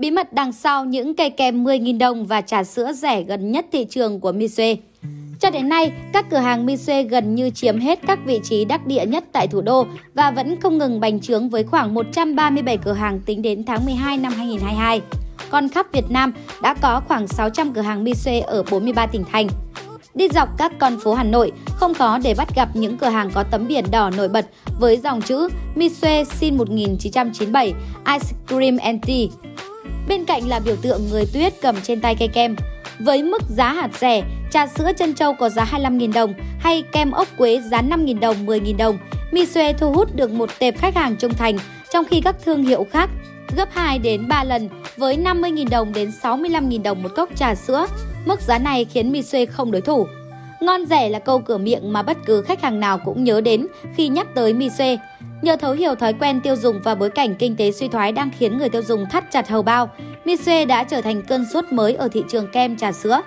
Bí mật đằng sau những cây kem 10.000 đồng và trà sữa rẻ gần nhất thị trường của Misue. Cho đến nay, các cửa hàng Misue gần như chiếm hết các vị trí đắc địa nhất tại thủ đô và vẫn không ngừng bành trướng với khoảng 137 cửa hàng tính đến tháng 12 năm 2022. Còn khắp Việt Nam đã có khoảng 600 cửa hàng Misue ở 43 tỉnh thành. Đi dọc các con phố Hà Nội, không khó để bắt gặp những cửa hàng có tấm biển đỏ nổi bật với dòng chữ Misue Sin 1997 Ice Cream and Tea. Bên cạnh là biểu tượng người tuyết cầm trên tay cây kem. Với mức giá hạt rẻ, trà sữa chân châu có giá 25.000 đồng hay kem ốc quế giá 5.000 đồng, 10.000 đồng, Misue thu hút được một tệp khách hàng trung thành, trong khi các thương hiệu khác gấp 2 đến 3 lần với 50.000 đồng đến 65.000 đồng một cốc trà sữa. Mức giá này khiến Misue không đối thủ. Ngon rẻ là câu cửa miệng mà bất cứ khách hàng nào cũng nhớ đến khi nhắc tới Misue. Nhờ thấu hiểu thói quen tiêu dùng và bối cảnh kinh tế suy thoái đang khiến người tiêu dùng thắt chặt hầu bao, Misue đã trở thành cơn sốt mới ở thị trường kem trà sữa.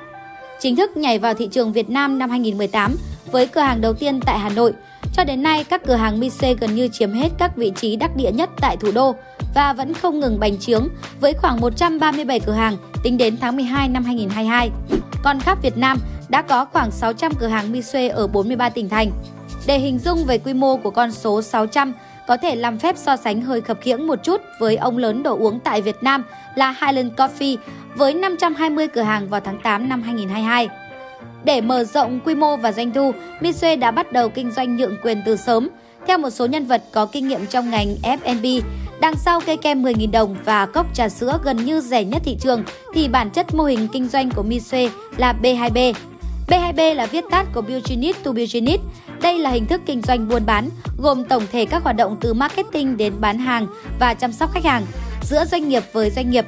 Chính thức nhảy vào thị trường Việt Nam năm 2018 với cửa hàng đầu tiên tại Hà Nội. Cho đến nay, các cửa hàng Misue gần như chiếm hết các vị trí đắc địa nhất tại thủ đô và vẫn không ngừng bành trướng với khoảng 137 cửa hàng tính đến tháng 12 năm 2022. Còn khắp Việt Nam đã có khoảng 600 cửa hàng Misue ở 43 tỉnh thành. Để hình dung về quy mô của con số 600, có thể làm phép so sánh hơi khập khiễng một chút với ông lớn đồ uống tại Việt Nam là Highland Coffee với 520 cửa hàng vào tháng 8 năm 2022. Để mở rộng quy mô và doanh thu, Misue đã bắt đầu kinh doanh nhượng quyền từ sớm. Theo một số nhân vật có kinh nghiệm trong ngành F&B, đằng sau cây kem 10.000 đồng và cốc trà sữa gần như rẻ nhất thị trường thì bản chất mô hình kinh doanh của Misue là B2B. B2B là viết tắt của Business to Business. Đây là hình thức kinh doanh buôn bán, gồm tổng thể các hoạt động từ marketing đến bán hàng và chăm sóc khách hàng giữa doanh nghiệp với doanh nghiệp.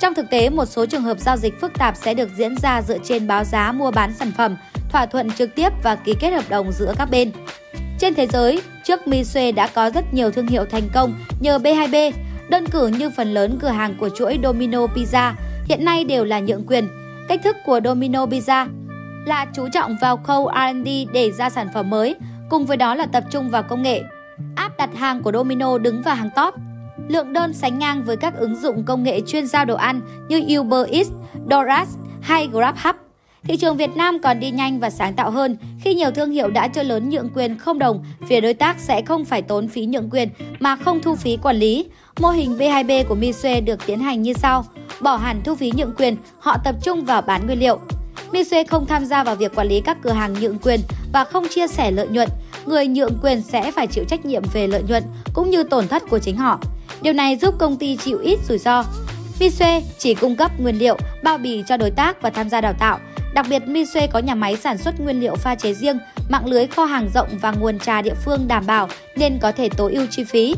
Trong thực tế, một số trường hợp giao dịch phức tạp sẽ được diễn ra dựa trên báo giá mua bán sản phẩm, thỏa thuận trực tiếp và ký kết hợp đồng giữa các bên. Trên thế giới, trước Misue đã có rất nhiều thương hiệu thành công nhờ B2B, đơn cử như phần lớn cửa hàng của chuỗi Domino Pizza hiện nay đều là nhượng quyền. Cách thức của Domino Pizza là chú trọng vào khâu R&D để ra sản phẩm mới, cùng với đó là tập trung vào công nghệ. App đặt hàng của Domino đứng vào hàng top. Lượng đơn sánh ngang với các ứng dụng công nghệ chuyên giao đồ ăn như Uber Eats, DoorDash hay GrabHub. Thị trường Việt Nam còn đi nhanh và sáng tạo hơn khi nhiều thương hiệu đã cho lớn nhượng quyền không đồng, phía đối tác sẽ không phải tốn phí nhượng quyền mà không thu phí quản lý. Mô hình B2B của Misue được tiến hành như sau: bỏ hẳn thu phí nhượng quyền, họ tập trung vào bán nguyên liệu. Misue không tham gia vào việc quản lý các cửa hàng nhượng quyền và không chia sẻ lợi nhuận. Người nhượng quyền sẽ phải chịu trách nhiệm về lợi nhuận cũng như tổn thất của chính họ. Điều này giúp công ty chịu ít rủi ro. Misue chỉ cung cấp nguyên liệu, bao bì cho đối tác và tham gia đào tạo. Đặc biệt, Misue có nhà máy sản xuất nguyên liệu pha chế riêng, mạng lưới kho hàng rộng và nguồn trà địa phương đảm bảo nên có thể tối ưu chi phí.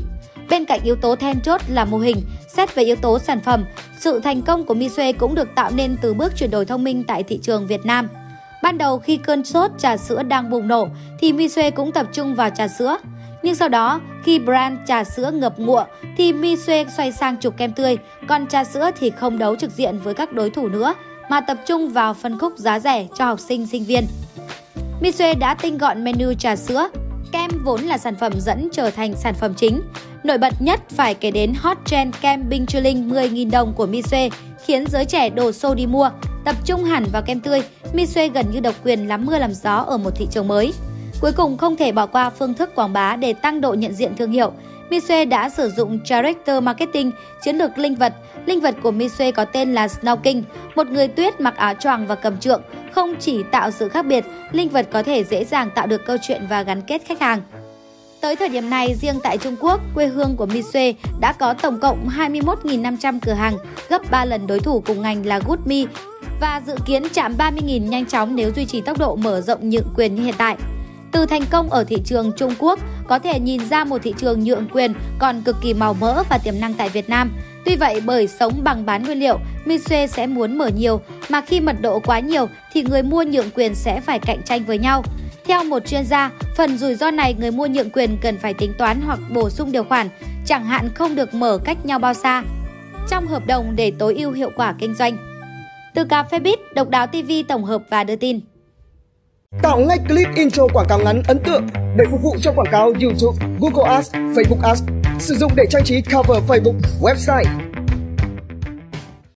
Bên cạnh yếu tố then chốt là mô hình, xét về yếu tố sản phẩm, sự thành công của Misue cũng được tạo nên từ bước chuyển đổi thông minh tại thị trường Việt Nam. Ban đầu khi cơn sốt trà sữa đang bùng nổ thì Misue cũng tập trung vào trà sữa. Nhưng sau đó, khi brand trà sữa ngập ngụa thì Misue xoay sang trục kem tươi, còn trà sữa thì không đấu trực diện với các đối thủ nữa mà tập trung vào phân khúc giá rẻ cho học sinh sinh viên. Misue đã tinh gọn menu trà sữa, kem vốn là sản phẩm dẫn trở thành sản phẩm chính. Nổi bật nhất phải kể đến hot trend kem Bing Chilling 10.000 đồng của Misue khiến giới trẻ đổ xô đi mua. Tập trung hẳn vào kem tươi, Misue gần như độc quyền lắm mưa làm gió ở một thị trường mới. Cuối cùng không thể bỏ qua phương thức quảng bá để tăng độ nhận diện thương hiệu. Misue đã sử dụng Director Marketing, chiến lược linh vật. Linh vật của Misue có tên là Snow King, một người tuyết mặc áo choàng và cầm trượng. Không chỉ tạo sự khác biệt, linh vật có thể dễ dàng tạo được câu chuyện và gắn kết khách hàng. Tới thời điểm này, riêng tại Trung Quốc, quê hương của Misue đã có tổng cộng 21.500 cửa hàng, gấp 3 lần đối thủ cùng ngành là Goodme và dự kiến chạm 30.000 nhanh chóng nếu duy trì tốc độ mở rộng nhượng quyền như hiện tại. Từ thành công ở thị trường Trung Quốc, có thể nhìn ra một thị trường nhượng quyền còn cực kỳ màu mỡ và tiềm năng tại Việt Nam. Tuy vậy, bởi sống bằng bán nguyên liệu, Misue sẽ muốn mở nhiều, mà khi mật độ quá nhiều thì người mua nhượng quyền sẽ phải cạnh tranh với nhau. Theo một chuyên gia, phần rủi ro này người mua nhượng quyền cần phải tính toán hoặc bổ sung điều khoản, chẳng hạn không được mở cách nhau bao xa trong hợp đồng để tối ưu hiệu quả kinh doanh. Từ cà phê bit, độc đáo TV tổng hợp và đưa tin. Tạo ngay clip intro quảng cáo ngắn ấn tượng để phục vụ cho quảng cáo YouTube, Google Ads, Facebook Ads. Sử dụng để trang trí cover Facebook, website,